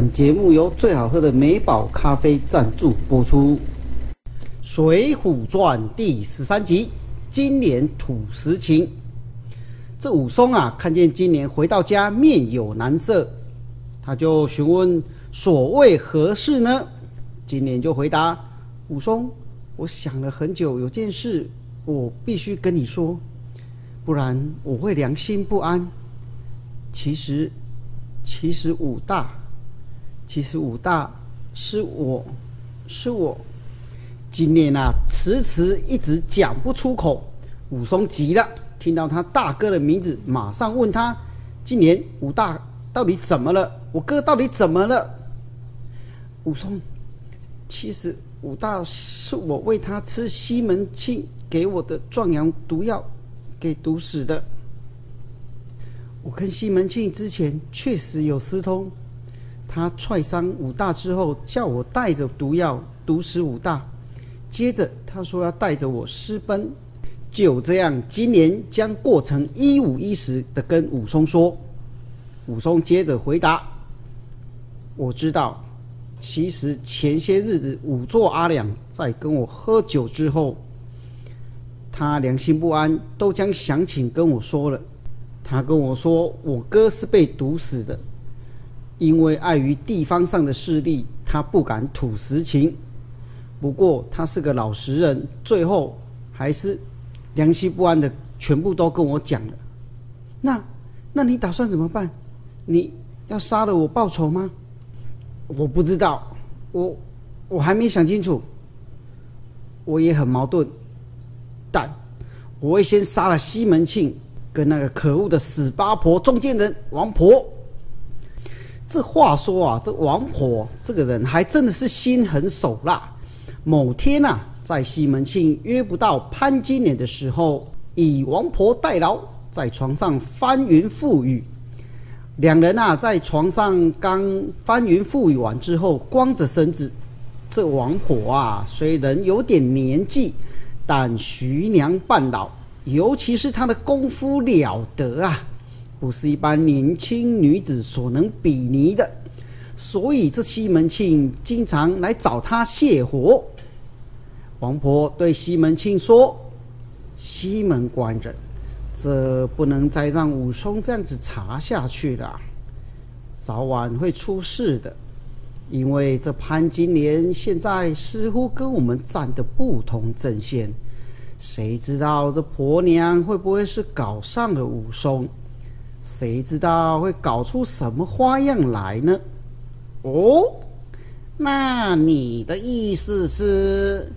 本节目由最好喝的美宝咖啡赞助播出。《水浒传》第十三集：金莲吐实情。这武松啊，看见金莲回到家面有难色，他就询问所谓何事呢？金莲就回答：“武松，我想了很久，有件事我必须跟你说，不然我会良心不安。其实，其实武大。”其实武大是我，是我。今年啊，迟迟一直讲不出口。武松急了，听到他大哥的名字，马上问他：“今年武大到底怎么了？我哥到底怎么了？”武松，其实武大是我喂他吃西门庆给我的壮阳毒药，给毒死的。我跟西门庆之前确实有私通。他踹伤武大之后，叫我带着毒药毒死武大。接着他说要带着我私奔。就这样，金莲将过程一五一十的跟武松说。武松接着回答：“我知道，其实前些日子五座阿两在跟我喝酒之后，他良心不安，都将详情跟我说了。他跟我说，我哥是被毒死的。”因为碍于地方上的势力，他不敢吐实情。不过他是个老实人，最后还是良心不安的，全部都跟我讲了。那，那你打算怎么办？你要杀了我报仇吗？我不知道，我我还没想清楚。我也很矛盾，但我会先杀了西门庆跟那个可恶的死八婆中间人王婆。这话说啊，这王婆这个人还真的是心狠手辣。某天呐，在西门庆约不到潘金莲的时候，以王婆代劳，在床上翻云覆雨。两人啊，在床上刚翻云覆雨完之后，光着身子。这王婆啊，虽然有点年纪，但徐娘半老，尤其是她的功夫了得啊。不是一般年轻女子所能比拟的，所以这西门庆经常来找她泄火。王婆对西门庆说：“西门官人，这不能再让武松这样子查下去了，早晚会出事的。因为这潘金莲现在似乎跟我们站的不同阵线，谁知道这婆娘会不会是搞上了武松？”谁知道会搞出什么花样来呢？哦，那你的意思是？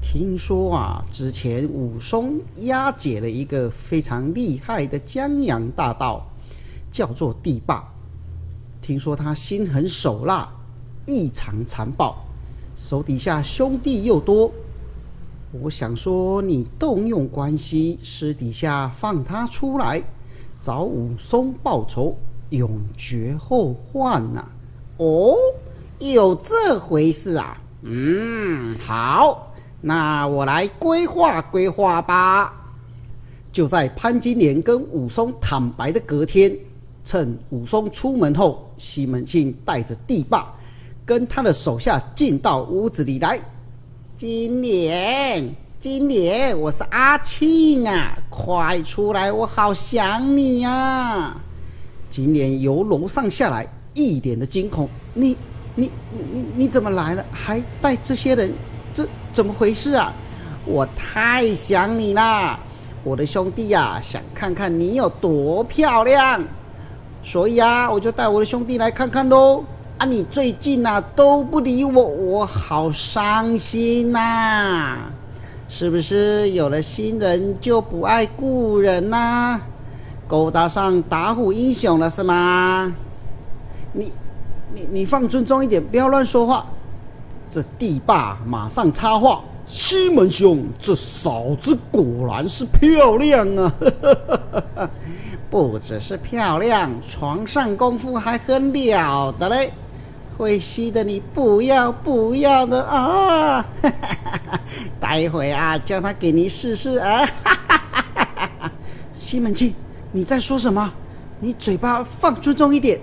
听说啊，之前武松押解了一个非常厉害的江洋大盗，叫做帝霸。听说他心狠手辣，异常残暴，手底下兄弟又多。我想说，你动用关系，私底下放他出来。找武松报仇，永绝后患呐！哦，有这回事啊？嗯，好，那我来规划规划吧。就在潘金莲跟武松坦白的隔天，趁武松出门后，西门庆带着地霸跟他的手下进到屋子里来。金莲。金莲，我是阿庆啊，快出来，我好想你呀！金莲由楼上下来，一脸的惊恐。你、你、你、你、你怎么来了？还带这些人？这怎么回事啊？我太想你啦，我的兄弟呀，想看看你有多漂亮，所以啊，我就带我的兄弟来看看喽。啊，你最近呐都不理我，我好伤心呐！是不是有了新人就不爱故人呐？勾搭上打虎英雄了是吗？你、你、你放尊重一点，不要乱说话。这帝霸马上插话：“西门兄，这嫂子果然是漂亮啊！不只是漂亮，床上功夫还很了得嘞。”会吸的你不要不要的啊！待会啊，叫他给你试试啊！西门庆，你在说什么？你嘴巴放尊重一点，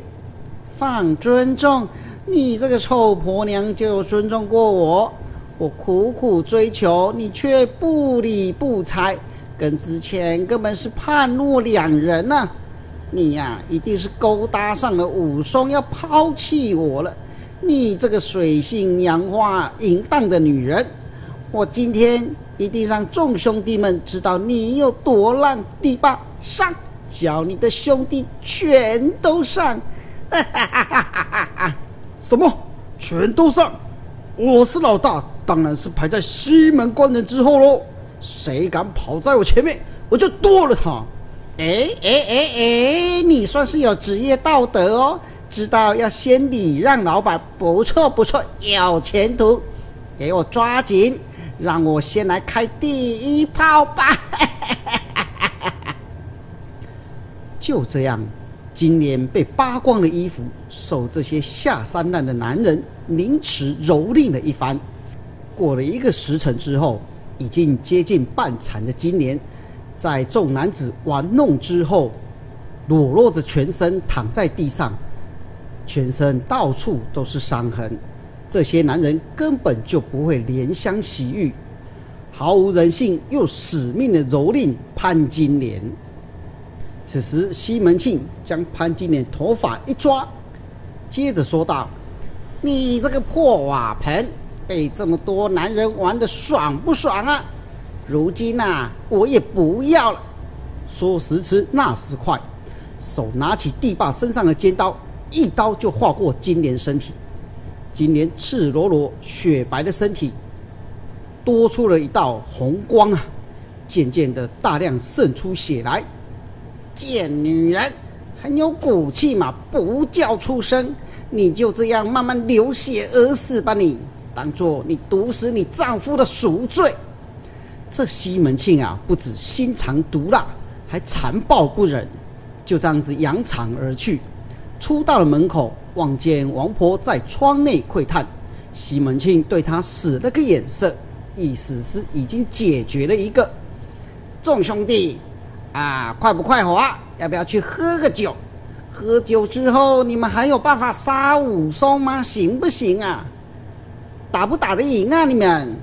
放尊重。你这个臭婆娘就有尊重过我，我苦苦追求，你却不理不睬，跟之前根本是判若两人呐！你呀，一定是勾搭上了武松，要抛弃我了。你这个水性杨花、淫荡的女人，我今天一定让众兄弟们知道你有多浪！第八上，叫你的兄弟全都上！哈哈哈哈哈哈！什么？全都上？我是老大，当然是排在西门官人之后喽。谁敢跑在我前面，我就剁了他！哎哎哎哎，你算是有职业道德哦，知道要先礼让老板，不错不错，有前途。给我抓紧，让我先来开第一炮吧！就这样。金莲被扒光了衣服，受这些下三滥的男人凌迟蹂躏了一番。过了一个时辰之后，已经接近半残的金莲，在众男子玩弄之后，裸露着全身躺在地上，全身到处都是伤痕。这些男人根本就不会怜香惜玉，毫无人性又死命的蹂躏潘金莲。此时，西门庆将潘金莲头发一抓，接着说道：“你这个破瓦盆，被这么多男人玩的爽不爽啊？如今呐，我也不要了。”说时迟，那时快，手拿起地霸身上的尖刀，一刀就划过金莲身体。金莲赤裸裸、雪白的身体，多出了一道红光啊！渐渐的，大量渗出血来。贱女人，很有骨气嘛！不叫出声，你就这样慢慢流血而死吧！你当做你毒死你丈夫的赎罪。这西门庆啊，不止心肠毒辣，还残暴不忍，就这样子扬长而去。出到了门口，望见王婆在窗内窥探，西门庆对他使了个眼色，意思是已经解决了一个。众兄弟。啊，快不快活啊？要不要去喝个酒？喝酒之后，你们还有办法杀武松吗？行不行啊？打不打得赢啊？你们？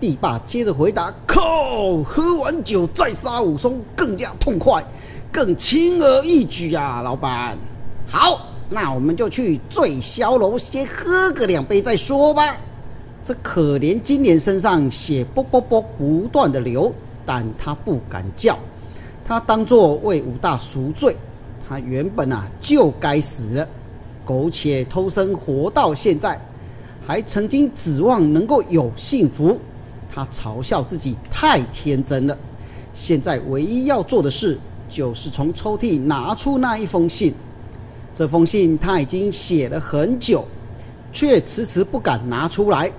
帝霸接着回答：靠，喝完酒再杀武松，更加痛快，更轻而易举啊！老板，好，那我们就去醉霄楼先喝个两杯再说吧。这可怜金莲身上血啵啵啵不断的流，但他不敢叫。他当作为武大赎罪，他原本啊就该死了，苟且偷生活到现在，还曾经指望能够有幸福，他嘲笑自己太天真了。现在唯一要做的事，就是从抽屉拿出那一封信。这封信他已经写了很久，却迟迟不敢拿出来。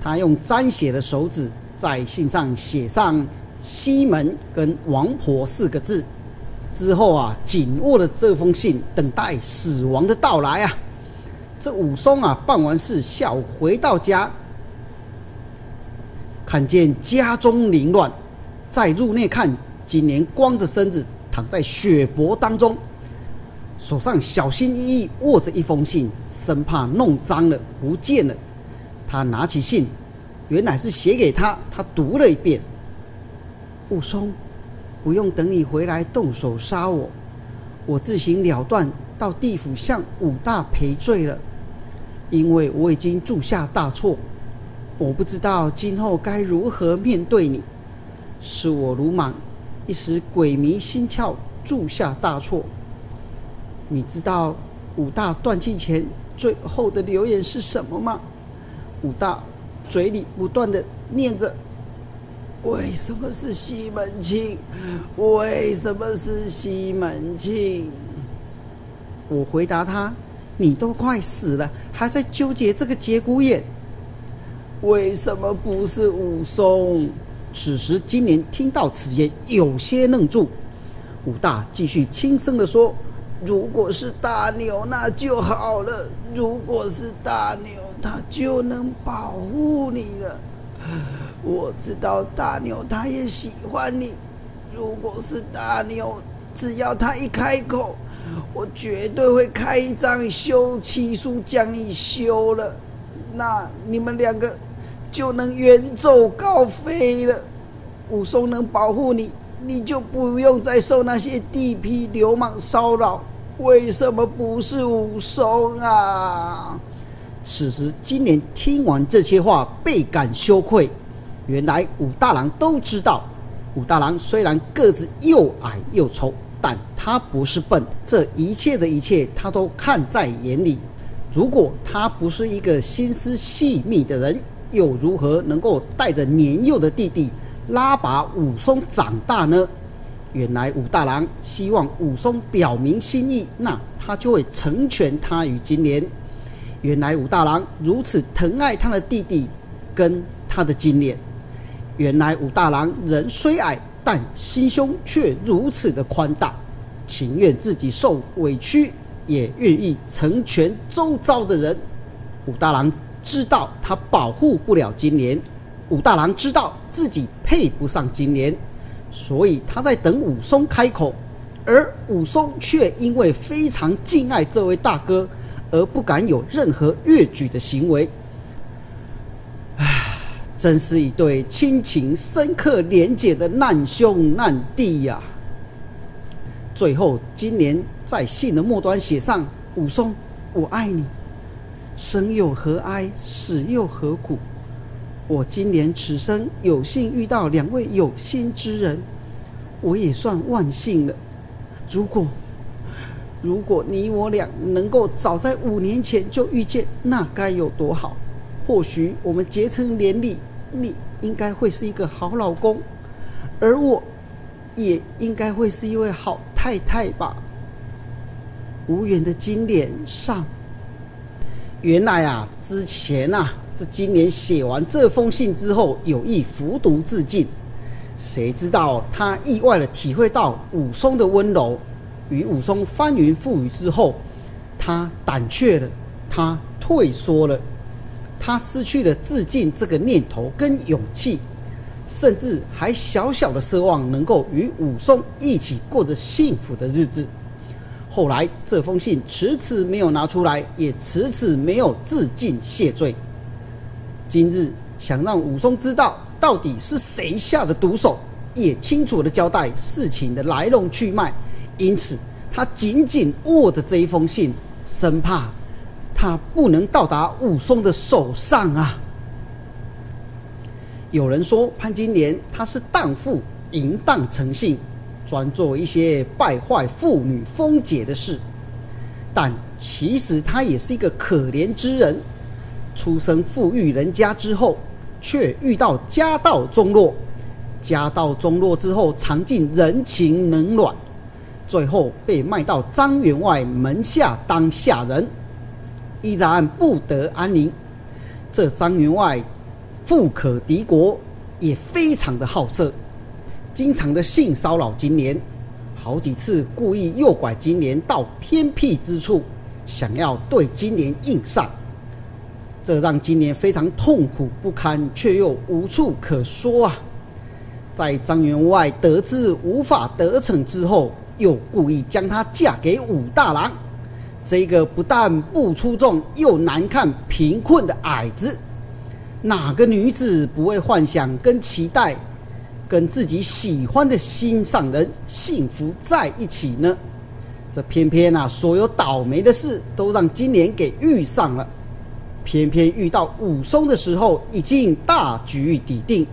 他用沾血的手指在信上写上。西门跟王婆四个字之后啊，紧握了这封信，等待死亡的到来啊。这武松啊，办完事下午回到家，看见家中凌乱，再入内看，金莲光着身子躺在血泊当中，手上小心翼翼握着一封信，生怕弄脏了不见了。他拿起信，原来是写给他，他读了一遍。武松，不用等你回来动手杀我，我自行了断，到地府向武大赔罪了。因为我已经铸下大错，我不知道今后该如何面对你。是我鲁莽，一时鬼迷心窍，铸下大错。你知道武大断气前最后的留言是什么吗？武大嘴里不断的念着。为什么是西门庆？为什么是西门庆？我回答他：“你都快死了，还在纠结这个节骨眼？为什么不是武松？”此时金莲听到此言，有些愣住。武大继续轻声的说：“如果是大牛，那就好了；如果是大牛，他就能保护你了。”我知道大牛他也喜欢你。如果是大牛，只要他一开口，我绝对会开一张休妻书将你休了，那你们两个就能远走高飞了。武松能保护你，你就不用再受那些地痞流氓骚扰。为什么不是武松啊？此时金莲听完这些话，倍感羞愧。原来武大郎都知道，武大郎虽然个子又矮又丑。但他不是笨，这一切的一切他都看在眼里。如果他不是一个心思细密的人，又如何能够带着年幼的弟弟拉拔武松长大呢？原来武大郎希望武松表明心意，那他就会成全他与金莲。原来武大郎如此疼爱他的弟弟跟他的金莲。原来武大郎人虽矮。但心胸却如此的宽大，情愿自己受委屈，也愿意成全周遭的人。武大郎知道他保护不了金莲，武大郎知道自己配不上金莲，所以他在等武松开口，而武松却因为非常敬爱这位大哥，而不敢有任何越矩的行为。唉真是一对亲情深刻连结的难兄难弟呀！最后，金莲在信的末端写上：“武松，我爱你，生又何哀，死又何苦？我金莲此生有幸遇到两位有心之人，我也算万幸了。如果如果你我俩能够早在五年前就遇见，那该有多好！或许我们结成连理。”你应该会是一个好老公，而我，也应该会是一位好太太吧。无缘的金莲上，原来啊，之前啊，这金莲写完这封信之后，有意服毒自尽，谁知道他意外的体会到武松的温柔，与武松翻云覆雨之后，他胆怯了，他退缩了。他失去了自尽这个念头跟勇气，甚至还小小的奢望能够与武松一起过着幸福的日子。后来这封信迟迟没有拿出来，也迟迟没有自尽谢罪。今日想让武松知道到底是谁下的毒手，也清楚的交代事情的来龙去脉，因此他紧紧握着这一封信，生怕。他不能到达武松的手上啊！有人说潘金莲她是荡妇，淫荡成性，专做一些败坏妇女风节的事。但其实他也是一个可怜之人，出生富裕人家之后，却遇到家道中落，家道中落之后尝尽人情冷暖，最后被卖到张员外门下当下人。依然不得安宁。这张员外富可敌国，也非常的好色，经常的性骚扰金莲，好几次故意诱拐金莲到偏僻之处，想要对金莲硬上。这让金莲非常痛苦不堪，却又无处可说啊。在张员外得知无法得逞之后，又故意将她嫁给武大郎。这个不但不出众又难看、贫困的矮子，哪个女子不会幻想跟期待跟自己喜欢的心上人幸福在一起呢？这偏偏啊，所有倒霉的事都让金莲给遇上了。偏偏遇到武松的时候，已经大局已定。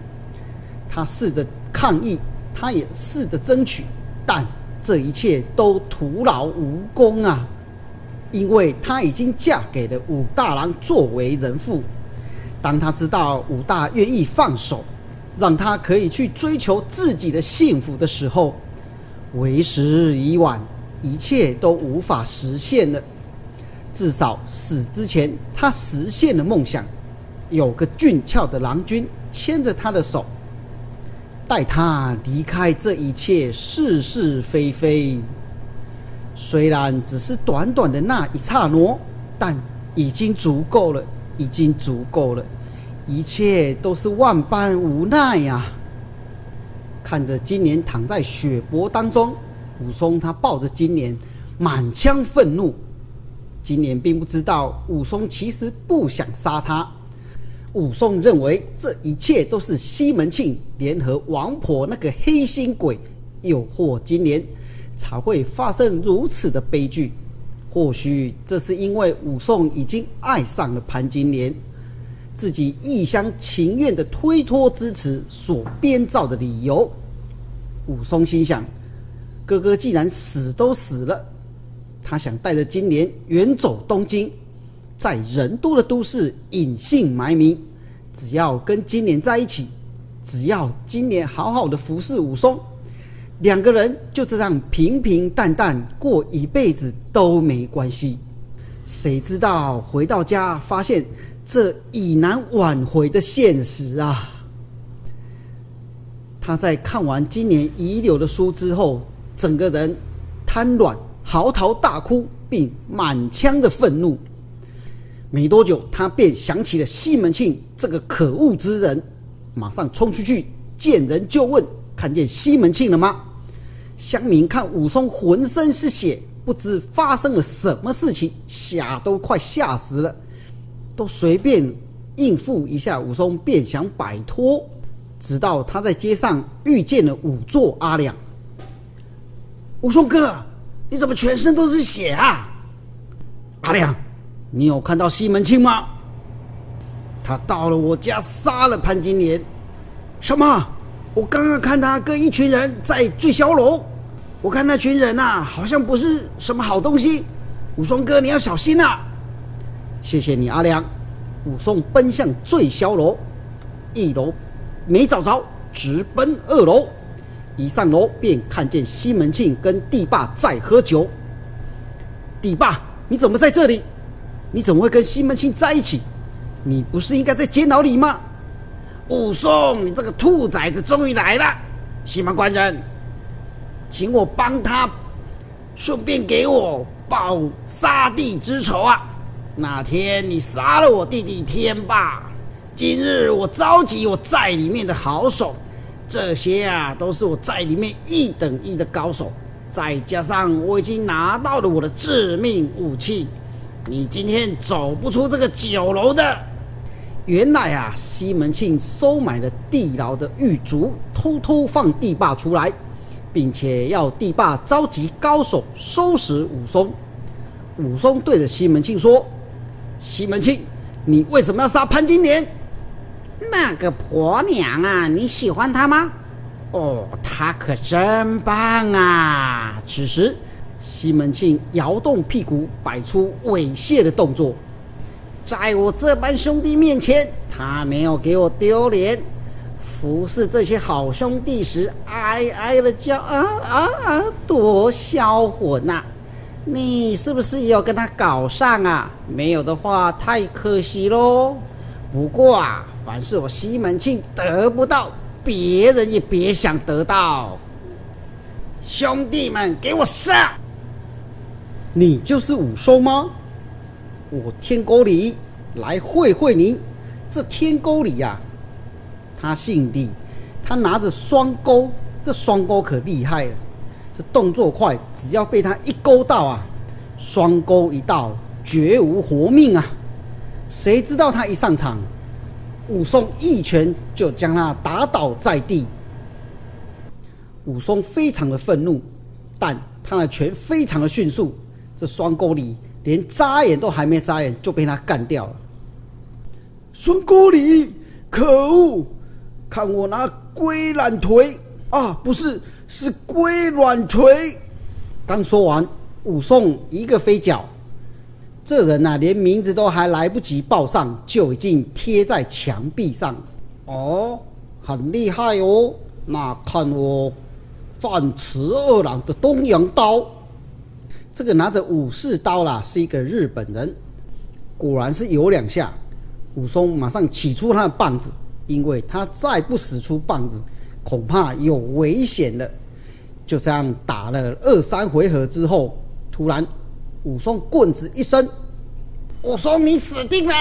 他试着抗议，他也试着争取，但这一切都徒劳无功啊！因为她已经嫁给了武大郎作为人父，当她知道武大愿意放手，让他可以去追求自己的幸福的时候，为时已晚，一切都无法实现了。至少死之前，他实现了梦想，有个俊俏的郎君牵着他的手，带他离开这一切是是非非。虽然只是短短的那一刹那，但已经足够了，已经足够了。一切都是万般无奈呀。看着金莲躺在血泊当中，武松他抱着金莲，满腔愤怒。金莲并不知道武松其实不想杀他。武松认为这一切都是西门庆联合王婆那个黑心鬼诱惑金莲，才会发生如此的悲剧。或许这是因为武松已经爱上了潘金莲，自己一厢情愿的推脱支持所编造的理由。武松心想：哥哥既然死都死了。他想带着金莲远走东京，在人多的都市隐姓埋名。只要跟金莲在一起，只要金莲好好的服侍武松，两个人就这样平平淡淡过一辈子都没关系。谁知道回到家发现这已难挽回的现实啊！他在看完今年遗留的书之后，整个人瘫软。嚎啕大哭，并满腔的愤怒。没多久，他便想起了西门庆这个可恶之人，马上冲出去见人就问：“看见西门庆了吗？”乡民看武松浑身是血，不知发生了什么事情，吓都快吓死了，都随便应付一下武松，便想摆脱。直到他在街上遇见了仵作阿亮，武松哥。你怎么全身都是血啊，阿亮？你有看到西门庆吗？他到了我家杀了潘金莲。什么？我刚刚看他跟一群人在醉霄楼。我看那群人呐，好像不是什么好东西。武松哥，你要小心呐！谢谢你，阿良。武松奔向醉霄楼，一楼没找着，直奔二楼。一上楼便看见西门庆跟地霸在喝酒。地霸，你怎么在这里？你怎么会跟西门庆在一起？你不是应该在监牢里吗？武松，你这个兔崽子终于来了！西门官人，请我帮他，顺便给我报杀弟之仇啊！那天你杀了我弟弟天霸，今日我召集我寨里面的好手。这些啊，都是我在里面一等一的高手，再加上我已经拿到了我的致命武器，你今天走不出这个酒楼的。原来啊，西门庆收买了地牢的狱卒，偷偷放地霸出来，并且要地霸召集高手收拾武松。武松对着西门庆说：“西门庆，你为什么要杀潘金莲？”那个婆娘啊，你喜欢她吗？哦，她可真棒啊！此时，西门庆摇动屁股，摆出猥亵的动作。在我这班兄弟面前，他没有给我丢脸。服侍这些好兄弟时，哀哀的叫啊啊啊，多销魂呐！你是不是也要跟他搞上啊？没有的话，太可惜喽。不过啊。凡是我西门庆得不到，别人也别想得到。兄弟们，给我上！你就是武松吗？我天沟里来会会你。这天沟里呀，他姓李，他拿着双钩，这双钩可厉害了，这动作快，只要被他一勾到啊，双钩一到，绝无活命啊！谁知道他一上场？武松一拳就将他打倒在地。武松非常的愤怒，但他的拳非常的迅速，这双勾里连眨眼都还没眨眼就被他干掉了。双勾里，可恶！看我拿龟卵锤啊，不是，是龟卵锤！刚说完，武松一个飞脚。这人呐，连名字都还来不及报上，就已经贴在墙壁上。哦，很厉害哦。那看我范慈二郎的东洋刀。这个拿着武士刀啦，是一个日本人。果然是有两下，武松马上取出他的棒子，因为他再不使出棒子，恐怕有危险了。就这样打了二三回合之后，突然。武松棍子一伸，武松你死定了！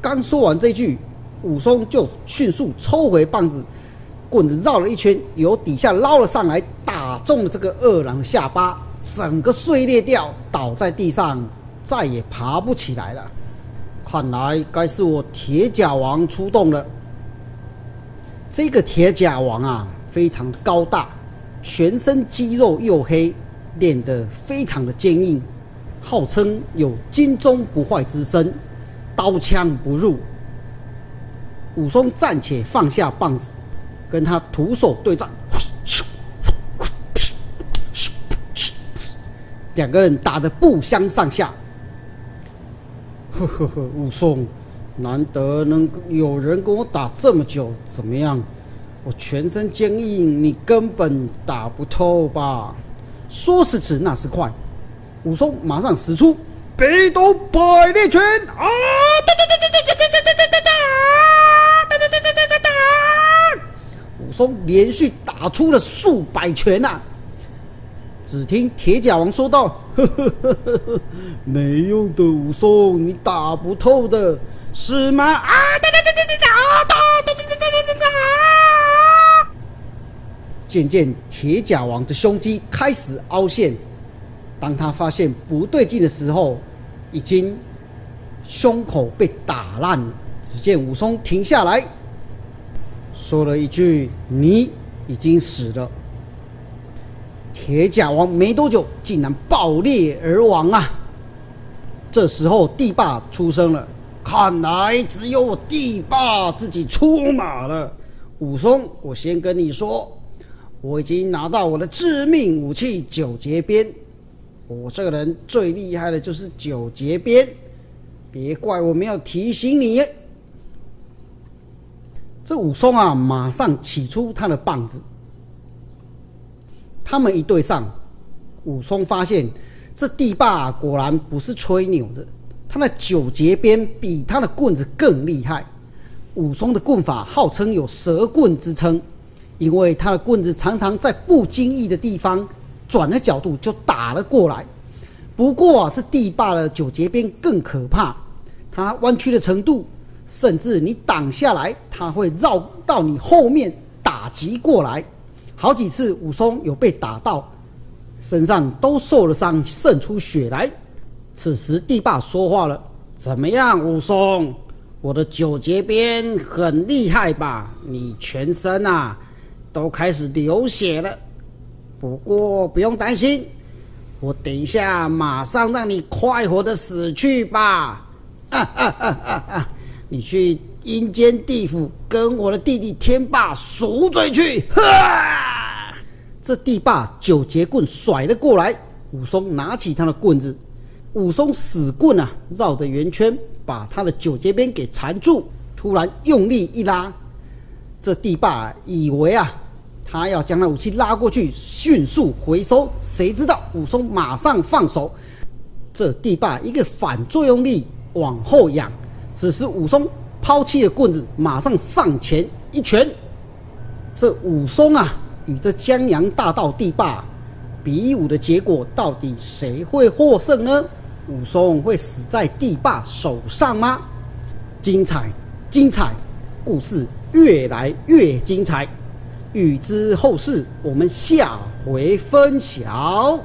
刚说完这句，武松就迅速抽回棒子，棍子绕了一圈，由底下捞了上来，打中了这个二郎下巴，整个碎裂掉，倒在地上，再也爬不起来了。看来该是我铁甲王出动了。这个铁甲王啊，非常高大，全身肌肉黝黑，练得非常的坚硬，号称有金钟不坏之身，刀枪不入。武松暂且放下棒子，跟他徒手对战。两个人打得不相上下。呵呵呵，武松，难得能有人跟我打这么久，怎么样？我全身坚硬，你根本打不透吧？说时迟，那时快，武松马上使出北斗百裂拳啊！哒哒哒哒哒哒哒哒哒哒哒哒哒哒哒哒！武松连续打出了数百拳呐。只听铁甲王说道：“呵呵呵呵呵，没用的，武松，你打不透的，是吗？啊！哒哒哒哒哒哒！啊！哒哒哒哒哒咚！啊！渐渐，铁甲王的胸肌开始凹陷。当他发现不对劲的时候，已经胸口被打烂。只见武松停下来，说了一句：“你已经死了。”铁甲王没多久竟然爆裂而亡啊！这时候，地霸出生了。看来只有我帝霸自己出马了。”武松，我先跟你说，我已经拿到我的致命武器九节鞭。我这个人最厉害的就是九节鞭，别怪我没有提醒你。这武松啊，马上取出他的棒子。他们一对上，武松发现这地霸果然不是吹牛的，他的九节鞭比他的棍子更厉害。武松的棍法号称有蛇棍之称，因为他的棍子常常在不经意的地方转了角度就打了过来。不过啊，这地霸的九节鞭更可怕，它弯曲的程度，甚至你挡下来，它会绕到你后面打击过来。好几次，武松有被打到，身上都受了伤，渗出血来。此时，地霸说话了：“怎么样，武松？我的九节鞭很厉害吧？你全身啊都开始流血了。不过不用担心，我等一下马上让你快活的死去吧！啊啊啊啊啊！你去。”阴间地府跟我的弟弟天霸赎罪去！哈！这地霸九节棍甩了过来，武松拿起他的棍子，武松使棍啊，绕着圆圈把他的九节鞭给缠住。突然用力一拉，这地霸以为啊，他要将那武器拉过去，迅速回收。谁知道武松马上放手，这地霸一个反作用力往后仰，此时武松。抛弃了棍子，马上上前一拳。这武松啊，与这江洋大盗地霸比武的结果，到底谁会获胜呢？武松会死在地霸手上吗？精彩，精彩，故事越来越精彩。欲知后事，我们下回分晓。